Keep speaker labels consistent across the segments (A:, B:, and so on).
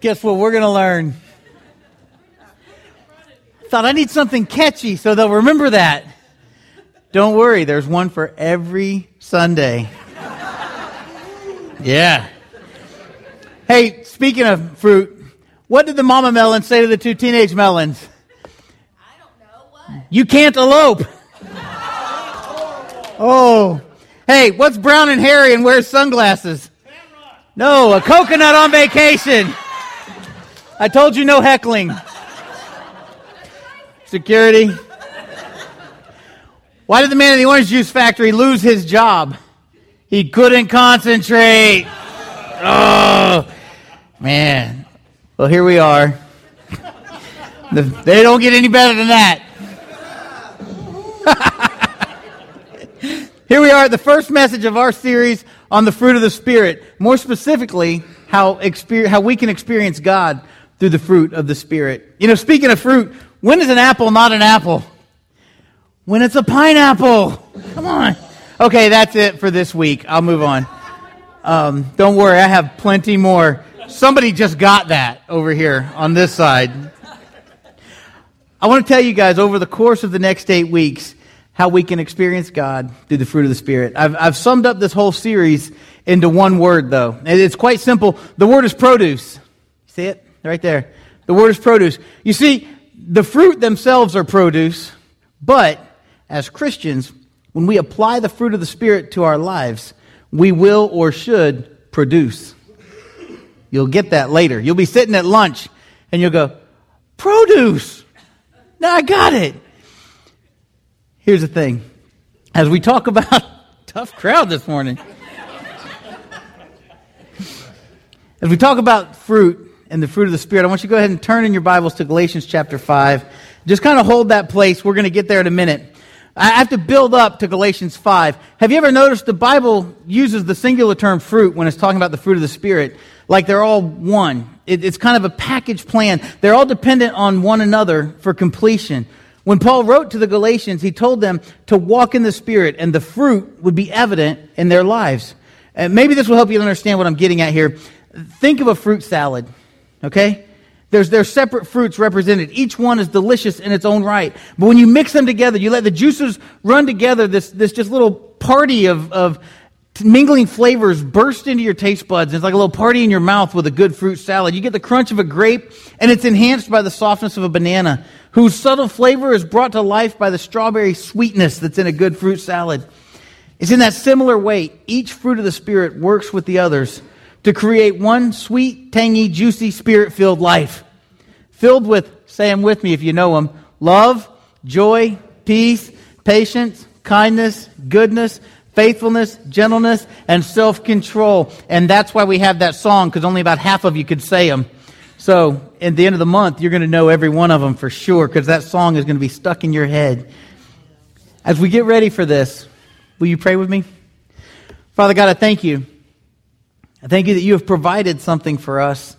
A: Guess what we're going to learn? Thought I need something catchy so they'll remember that. Don't worry, there's one for every Sunday. Yeah. Hey, speaking of fruit, what did the mama melon say to the two teenage melons?
B: I don't know what.
A: You can't elope. Oh. Hey, what's brown and hairy and wears sunglasses? No, a coconut on vacation. I told you no heckling. Security. Why did the man in the orange juice factory lose his job? He couldn't concentrate. Oh, man. Well, here we are. They don't get any better than that. Here we are at the first message of our series on the fruit of the Spirit. More specifically, how, exper- how we can experience God through the fruit of the Spirit. You know, speaking of fruit, when is an apple not an apple? When it's a pineapple. Come on. Okay, that's it for this week. I'll move on. Um, don't worry, I have plenty more. Somebody just got that over here on this side. I want to tell you guys over the course of the next eight weeks how we can experience God through the fruit of the Spirit. I've, I've summed up this whole series into one word, though. It's quite simple. The word is produce. See it? Right there. The word is produce. You see, the fruit themselves are produce, but as Christians, when we apply the fruit of the Spirit to our lives, we will or should produce. You'll get that later. You'll be sitting at lunch and you'll go, produce. Now I got it. Here's the thing. As we talk about, tough crowd this morning. As we talk about fruit and the fruit of the Spirit, I want you to go ahead and turn in your Bibles to Galatians chapter 5. Just kind of hold that place. We're going to get there in a minute. I have to build up to Galatians 5. Have you ever noticed the Bible uses the singular term fruit when it's talking about the fruit of the Spirit? Like they're all one. It, it's kind of a package plan. They're all dependent on one another for completion. When Paul wrote to the Galatians, he told them to walk in the Spirit and the fruit would be evident in their lives. And maybe this will help you understand what I'm getting at here. Think of a fruit salad, okay? There's, there's separate fruits represented. Each one is delicious in its own right. But when you mix them together, you let the juices run together, this, this just little party of, of mingling flavors burst into your taste buds. It's like a little party in your mouth with a good fruit salad. You get the crunch of a grape, and it's enhanced by the softness of a banana, whose subtle flavor is brought to life by the strawberry sweetness that's in a good fruit salad. It's in that similar way, each fruit of the Spirit works with the others to create one sweet, tangy, juicy, spirit filled life. Filled with, say them with me if you know them, love, joy, peace, patience, kindness, goodness, faithfulness, gentleness, and self control. And that's why we have that song, because only about half of you could say them. So, at the end of the month, you're going to know every one of them for sure, because that song is going to be stuck in your head. As we get ready for this, will you pray with me? Father God, I thank you. I thank you that you have provided something for us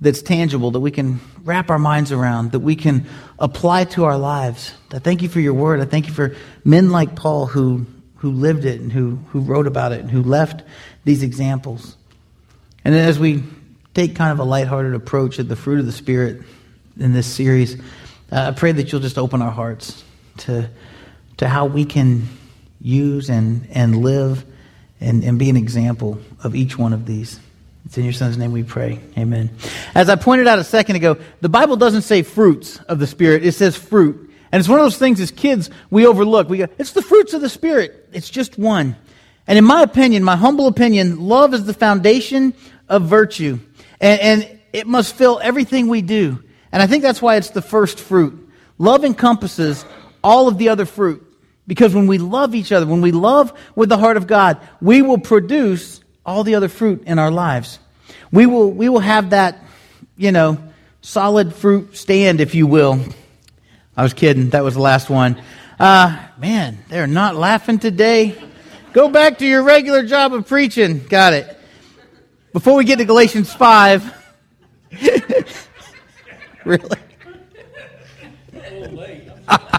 A: that's tangible, that we can wrap our minds around, that we can apply to our lives. I thank you for your word. I thank you for men like Paul who, who lived it and who, who wrote about it and who left these examples. And then as we take kind of a lighthearted approach at the fruit of the Spirit in this series, uh, I pray that you'll just open our hearts to, to how we can use and, and live and, and be an example of each one of these. It's in your son's name we pray. Amen. As I pointed out a second ago, the Bible doesn't say fruits of the Spirit, it says fruit. And it's one of those things as kids we overlook. We go, it's the fruits of the Spirit. It's just one. And in my opinion, my humble opinion, love is the foundation of virtue. And, and it must fill everything we do. And I think that's why it's the first fruit. Love encompasses all of the other fruit. Because when we love each other, when we love with the heart of God, we will produce all the other fruit in our lives. We will, we will have that, you know, solid fruit stand, if you will. I was kidding. That was the last one. Uh, man, they're not laughing today. Go back to your regular job of preaching. Got it. Before we get to Galatians 5. really?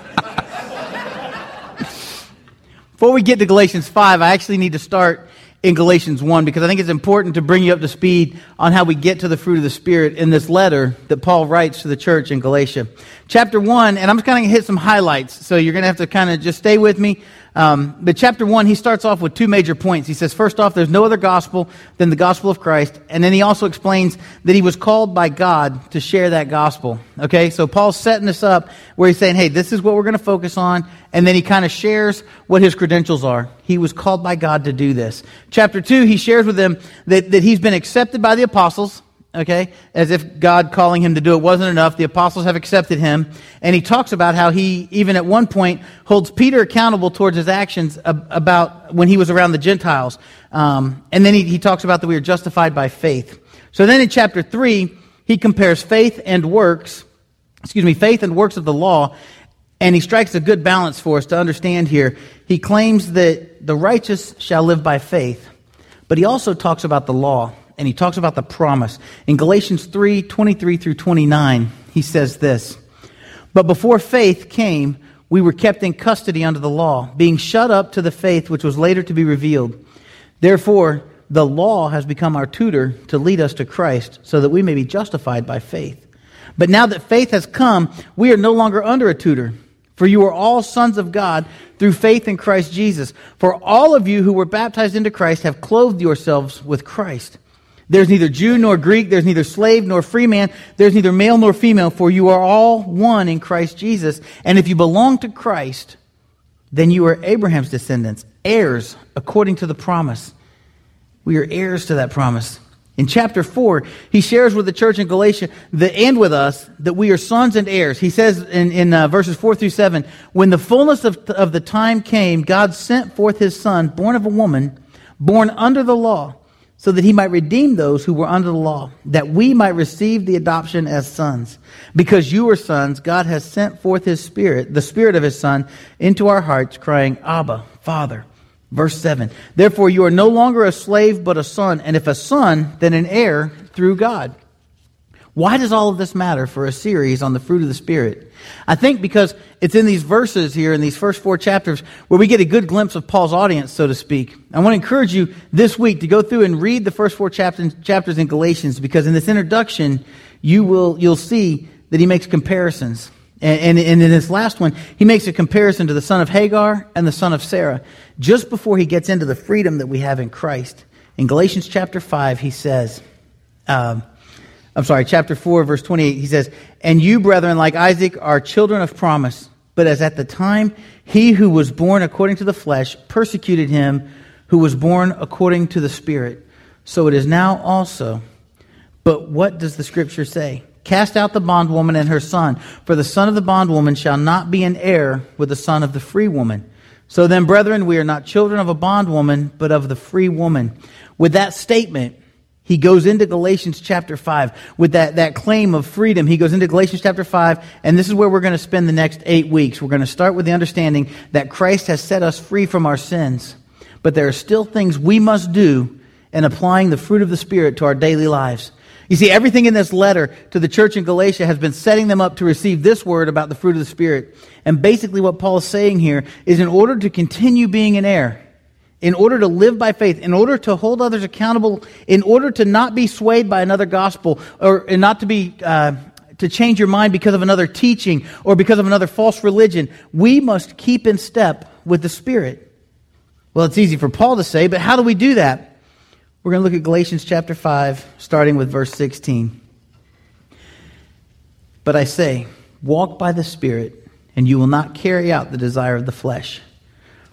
A: Before we get to Galatians 5, I actually need to start in Galatians 1 because I think it's important to bring you up to speed on how we get to the fruit of the Spirit in this letter that Paul writes to the church in Galatia. Chapter 1, and I'm just going to hit some highlights, so you're going to have to kind of just stay with me. Um, but chapter 1, he starts off with two major points. He says, first off, there's no other gospel than the gospel of Christ. And then he also explains that he was called by God to share that gospel. Okay, so Paul's setting this up where he's saying, hey, this is what we're going to focus on. And then he kind of shares what his credentials are. He was called by God to do this. Chapter 2, he shares with them that, that he's been accepted by the apostles okay? As if God calling him to do it wasn't enough. The apostles have accepted him. And he talks about how he, even at one point, holds Peter accountable towards his actions about when he was around the Gentiles. Um, and then he, he talks about that we are justified by faith. So then in chapter 3, he compares faith and works, excuse me, faith and works of the law. And he strikes a good balance for us to understand here. He claims that the righteous shall live by faith, but he also talks about the law and he talks about the promise. In Galatians 3 23 through 29, he says this But before faith came, we were kept in custody under the law, being shut up to the faith which was later to be revealed. Therefore, the law has become our tutor to lead us to Christ, so that we may be justified by faith. But now that faith has come, we are no longer under a tutor. For you are all sons of God through faith in Christ Jesus. For all of you who were baptized into Christ have clothed yourselves with Christ. There's neither Jew nor Greek, there's neither slave nor free man, there's neither male nor female, for you are all one in Christ Jesus. And if you belong to Christ, then you are Abraham's descendants, heirs according to the promise. We are heirs to that promise. In chapter 4, he shares with the church in Galatia the, and with us that we are sons and heirs. He says in, in uh, verses 4 through 7 When the fullness of, of the time came, God sent forth his son, born of a woman, born under the law so that he might redeem those who were under the law, that we might receive the adoption as sons. Because you are sons, God has sent forth his Spirit, the Spirit of his Son, into our hearts, crying, Abba, Father. Verse 7 Therefore you are no longer a slave, but a son, and if a son, then an heir through God. Why does all of this matter for a series on the fruit of the Spirit? I think because it's in these verses here, in these first four chapters, where we get a good glimpse of Paul's audience, so to speak. I want to encourage you this week to go through and read the first four chapters, in Galatians, because in this introduction, you will, you'll see that he makes comparisons. And in this last one, he makes a comparison to the son of Hagar and the son of Sarah, just before he gets into the freedom that we have in Christ. In Galatians chapter 5, he says, um, I'm sorry, chapter 4, verse 28, he says, And you, brethren, like Isaac, are children of promise. But as at the time he who was born according to the flesh persecuted him who was born according to the Spirit, so it is now also. But what does the Scripture say? Cast out the bondwoman and her son, for the son of the bondwoman shall not be an heir with the son of the free woman. So then, brethren, we are not children of a bondwoman, but of the free woman. With that statement, he goes into Galatians chapter 5 with that, that claim of freedom. He goes into Galatians chapter 5, and this is where we're going to spend the next eight weeks. We're going to start with the understanding that Christ has set us free from our sins, but there are still things we must do in applying the fruit of the Spirit to our daily lives. You see, everything in this letter to the church in Galatia has been setting them up to receive this word about the fruit of the Spirit. And basically, what Paul is saying here is in order to continue being an heir, in order to live by faith, in order to hold others accountable, in order to not be swayed by another gospel, or and not to be uh, to change your mind because of another teaching or because of another false religion, we must keep in step with the Spirit. Well, it's easy for Paul to say, but how do we do that? We're going to look at Galatians chapter 5, starting with verse 16. But I say, walk by the Spirit, and you will not carry out the desire of the flesh.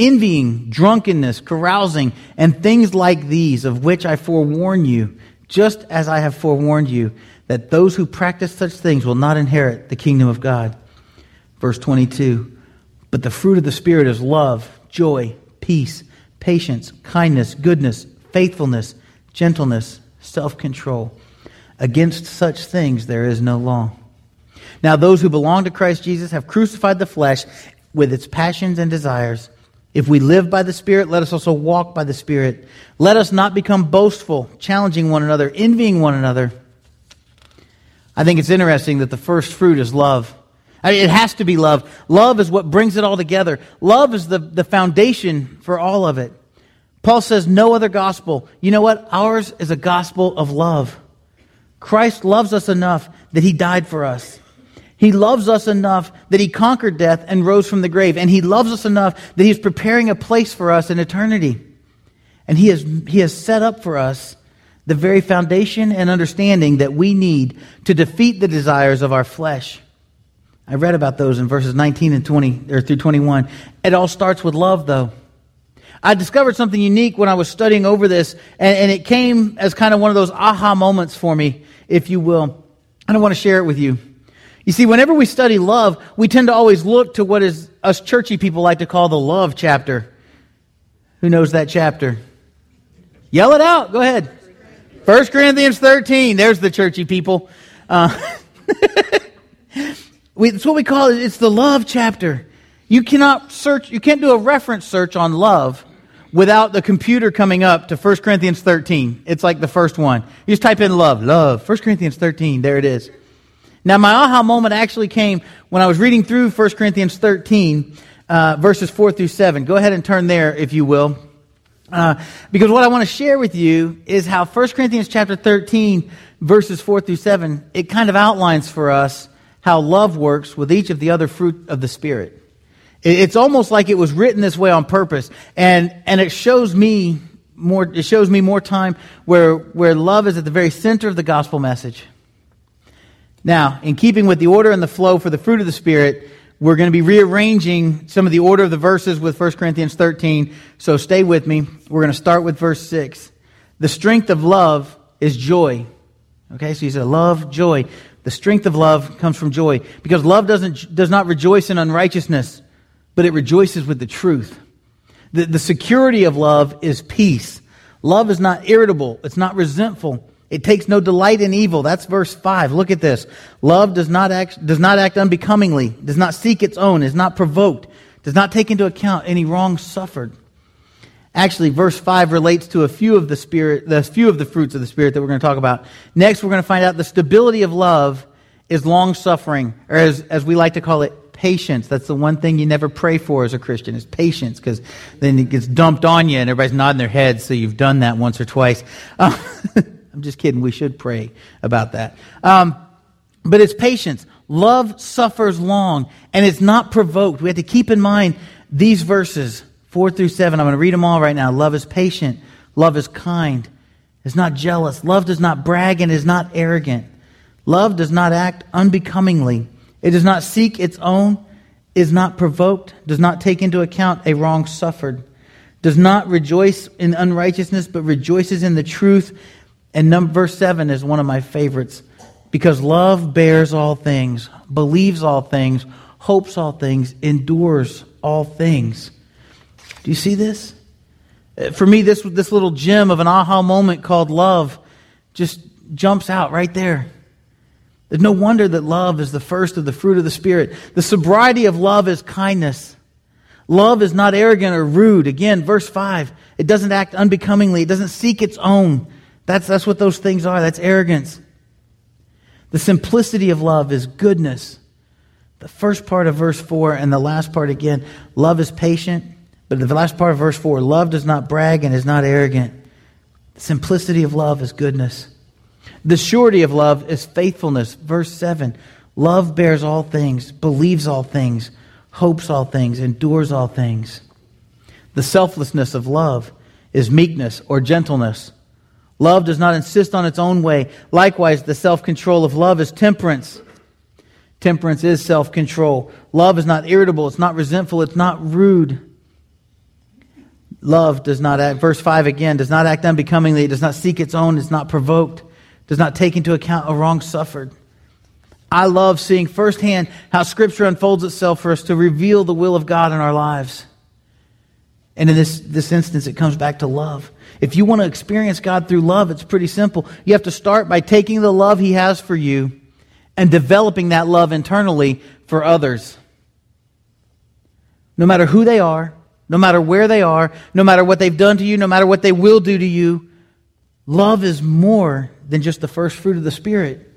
A: envying, drunkenness, carousing, and things like these, of which I forewarn you, just as I have forewarned you, that those who practice such things will not inherit the kingdom of God. Verse 22 But the fruit of the Spirit is love, joy, peace, patience, kindness, goodness, faithfulness, gentleness, self control. Against such things there is no law. Now, those who belong to Christ Jesus have crucified the flesh with its passions and desires. If we live by the Spirit, let us also walk by the Spirit. Let us not become boastful, challenging one another, envying one another. I think it's interesting that the first fruit is love. I mean, it has to be love. Love is what brings it all together. Love is the, the foundation for all of it. Paul says, no other gospel. You know what? Ours is a gospel of love. Christ loves us enough that he died for us. He loves us enough that he conquered death and rose from the grave. And he loves us enough that he's preparing a place for us in eternity. And he has, he has set up for us the very foundation and understanding that we need to defeat the desires of our flesh. I read about those in verses 19 and 20 or through 21. It all starts with love though. I discovered something unique when I was studying over this, and, and it came as kind of one of those aha moments for me, if you will. I want to share it with you. You see, whenever we study love, we tend to always look to what is us churchy people like to call the love chapter. Who knows that chapter? Yell it out. Go ahead. 1 Corinthians 13. There's the churchy people. Uh, we, it's what we call it. It's the love chapter. You cannot search, you can't do a reference search on love without the computer coming up to 1 Corinthians 13. It's like the first one. You just type in love, love, 1 Corinthians 13. There it is. Now, my aha moment actually came when I was reading through 1 Corinthians 13, uh, verses 4 through 7. Go ahead and turn there, if you will. Uh, because what I want to share with you is how 1 Corinthians chapter 13, verses 4 through 7, it kind of outlines for us how love works with each of the other fruit of the Spirit. It's almost like it was written this way on purpose. And, and it shows me more, it shows me more time where, where love is at the very center of the gospel message. Now, in keeping with the order and the flow for the fruit of the Spirit, we're going to be rearranging some of the order of the verses with 1 Corinthians 13. So stay with me. We're going to start with verse 6. The strength of love is joy. Okay, so he said love, joy. The strength of love comes from joy because love doesn't, does not rejoice in unrighteousness, but it rejoices with the truth. The, the security of love is peace. Love is not irritable. It's not resentful. It takes no delight in evil. That's verse 5. Look at this. Love does not act, does not act unbecomingly, does not seek its own, is not provoked, does not take into account any wrong suffered. Actually, verse 5 relates to a few of the spirit, the few of the fruits of the spirit that we're going to talk about. Next, we're going to find out the stability of love is long suffering, or as, as we like to call it, patience. That's the one thing you never pray for as a Christian is patience, because then it gets dumped on you and everybody's nodding their heads, so you've done that once or twice. I'm just kidding. We should pray about that. Um, but it's patience. Love suffers long and it's not provoked. We have to keep in mind these verses, four through seven. I'm going to read them all right now. Love is patient. Love is kind. Is not jealous. Love does not brag and is not arrogant. Love does not act unbecomingly. It does not seek its own, is not provoked, does not take into account a wrong suffered, does not rejoice in unrighteousness, but rejoices in the truth and number, verse 7 is one of my favorites because love bears all things, believes all things, hopes all things, endures all things. Do you see this? Uh, for me, this, this little gem of an aha moment called love just jumps out right there. There's no wonder that love is the first of the fruit of the Spirit. The sobriety of love is kindness. Love is not arrogant or rude. Again, verse 5, it doesn't act unbecomingly, it doesn't seek its own. That's, that's what those things are. That's arrogance. The simplicity of love is goodness. The first part of verse 4 and the last part again, love is patient. But the last part of verse 4, love does not brag and is not arrogant. The simplicity of love is goodness. The surety of love is faithfulness. Verse 7, love bears all things, believes all things, hopes all things, endures all things. The selflessness of love is meekness or gentleness. Love does not insist on its own way. Likewise, the self control of love is temperance. Temperance is self control. Love is not irritable, it's not resentful, it's not rude. Love does not act, verse 5 again, does not act unbecomingly, it does not seek its own, it's not provoked, does not take into account a wrong suffered. I love seeing firsthand how Scripture unfolds itself for us to reveal the will of God in our lives. And in this, this instance, it comes back to love. If you want to experience God through love, it's pretty simple. You have to start by taking the love He has for you and developing that love internally for others. No matter who they are, no matter where they are, no matter what they've done to you, no matter what they will do to you, love is more than just the first fruit of the Spirit.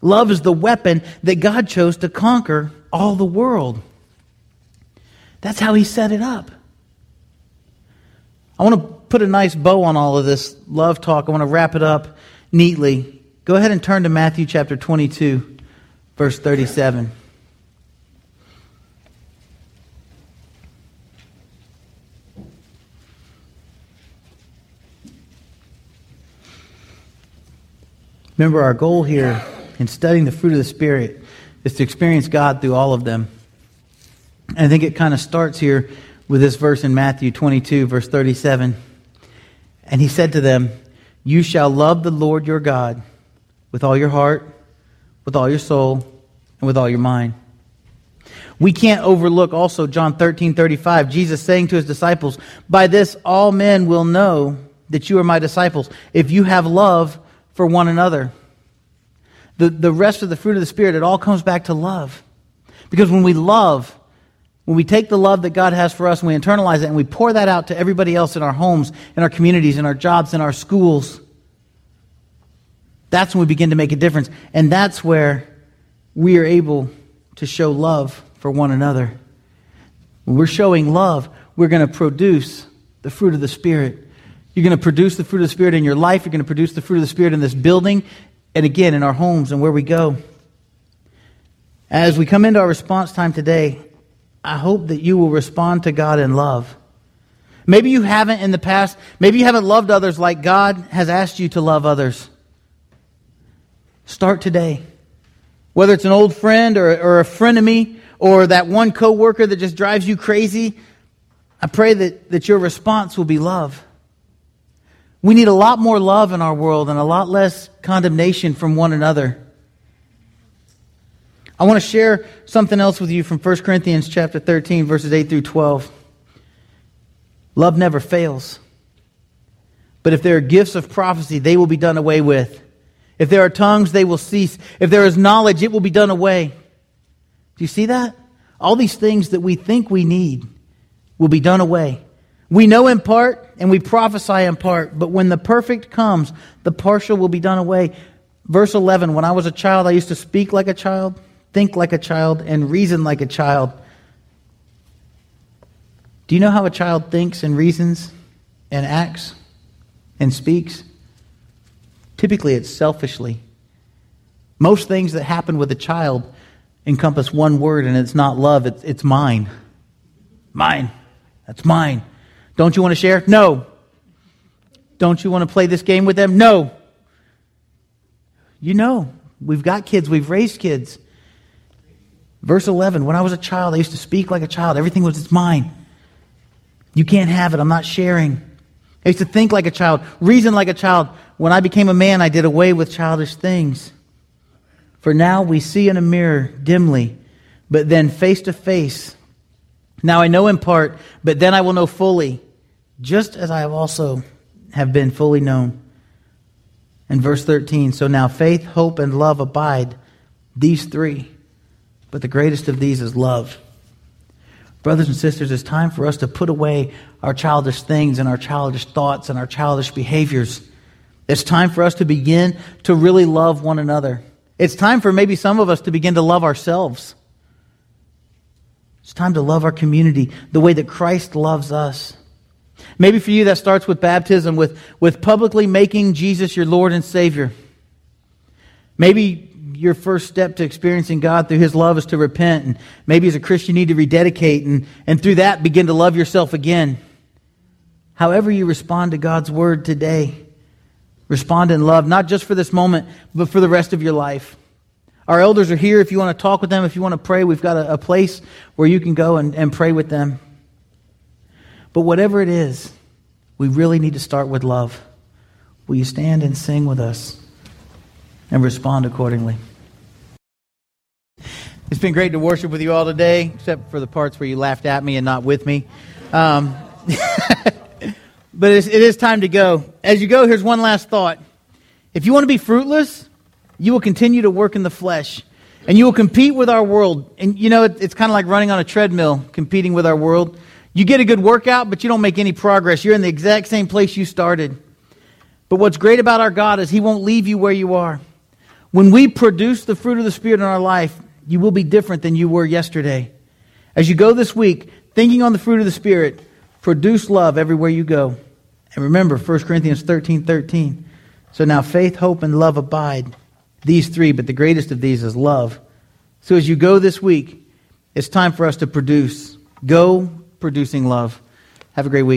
A: Love is the weapon that God chose to conquer all the world. That's how He set it up. I want to put a nice bow on all of this love talk. I want to wrap it up neatly. Go ahead and turn to Matthew chapter 22, verse 37. Remember, our goal here in studying the fruit of the Spirit is to experience God through all of them. And I think it kind of starts here with this verse in Matthew 22, verse 37. And he said to them, You shall love the Lord your God with all your heart, with all your soul, and with all your mind. We can't overlook also John 13, 35, Jesus saying to his disciples, By this all men will know that you are my disciples, if you have love for one another. The, the rest of the fruit of the Spirit, it all comes back to love. Because when we love, when we take the love that God has for us and we internalize it and we pour that out to everybody else in our homes, in our communities, in our jobs, in our schools, that's when we begin to make a difference. And that's where we are able to show love for one another. When we're showing love, we're going to produce the fruit of the Spirit. You're going to produce the fruit of the Spirit in your life. You're going to produce the fruit of the Spirit in this building and again in our homes and where we go. As we come into our response time today, I hope that you will respond to God in love. Maybe you haven't in the past. Maybe you haven't loved others like God has asked you to love others. Start today. Whether it's an old friend or, or a frenemy or that one coworker that just drives you crazy, I pray that, that your response will be love. We need a lot more love in our world and a lot less condemnation from one another. I want to share something else with you from 1 Corinthians chapter 13 verses 8 through 12. Love never fails. But if there are gifts of prophecy, they will be done away with. If there are tongues, they will cease. If there is knowledge, it will be done away. Do you see that? All these things that we think we need will be done away. We know in part and we prophesy in part, but when the perfect comes, the partial will be done away. Verse 11 When I was a child, I used to speak like a child, think like a child, and reason like a child. Do you know how a child thinks and reasons and acts and speaks? Typically, it's selfishly. Most things that happen with a child encompass one word, and it's not love, it's, it's mine. Mine. That's mine. Don't you want to share? No. Don't you want to play this game with them? No. You know, we've got kids, we've raised kids. Verse 11 When I was a child, I used to speak like a child. Everything was, it's mine. You can't have it. I'm not sharing. I used to think like a child, reason like a child. When I became a man, I did away with childish things. For now we see in a mirror dimly, but then face to face. Now I know in part, but then I will know fully just as I have also have been fully known. In verse 13, so now faith, hope, and love abide, these three. But the greatest of these is love. Brothers and sisters, it's time for us to put away our childish things and our childish thoughts and our childish behaviors. It's time for us to begin to really love one another. It's time for maybe some of us to begin to love ourselves. It's time to love our community the way that Christ loves us. Maybe for you that starts with baptism, with, with publicly making Jesus your Lord and Savior. Maybe your first step to experiencing God through His love is to repent. And maybe as a Christian, you need to rededicate and, and through that begin to love yourself again. However, you respond to God's Word today, respond in love, not just for this moment, but for the rest of your life. Our elders are here. If you want to talk with them, if you want to pray, we've got a, a place where you can go and, and pray with them. But whatever it is, we really need to start with love. Will you stand and sing with us and respond accordingly? It's been great to worship with you all today, except for the parts where you laughed at me and not with me. Um, But it is time to go. As you go, here's one last thought. If you want to be fruitless, you will continue to work in the flesh. And you will compete with our world. And you know, it, it's kind of like running on a treadmill, competing with our world. You get a good workout, but you don't make any progress. You're in the exact same place you started. But what's great about our God is He won't leave you where you are. When we produce the fruit of the Spirit in our life, you will be different than you were yesterday. As you go this week, thinking on the fruit of the Spirit, produce love everywhere you go. And remember 1 Corinthians 13 13. So now faith, hope, and love abide. These three, but the greatest of these is love. So as you go this week, it's time for us to produce. Go producing love. Have a great week.